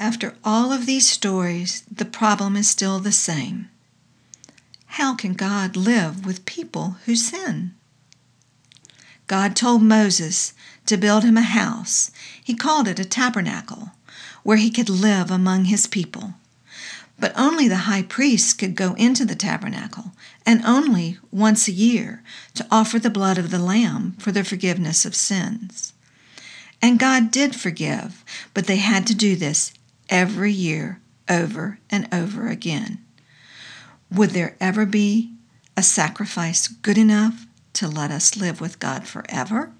After all of these stories, the problem is still the same. How can God live with people who sin? God told Moses to build him a house. He called it a tabernacle, where he could live among his people. But only the high priest could go into the tabernacle, and only once a year to offer the blood of the lamb for the forgiveness of sins. And God did forgive, but they had to do this every year over and over again. Would there ever be a sacrifice good enough to let us live with God forever?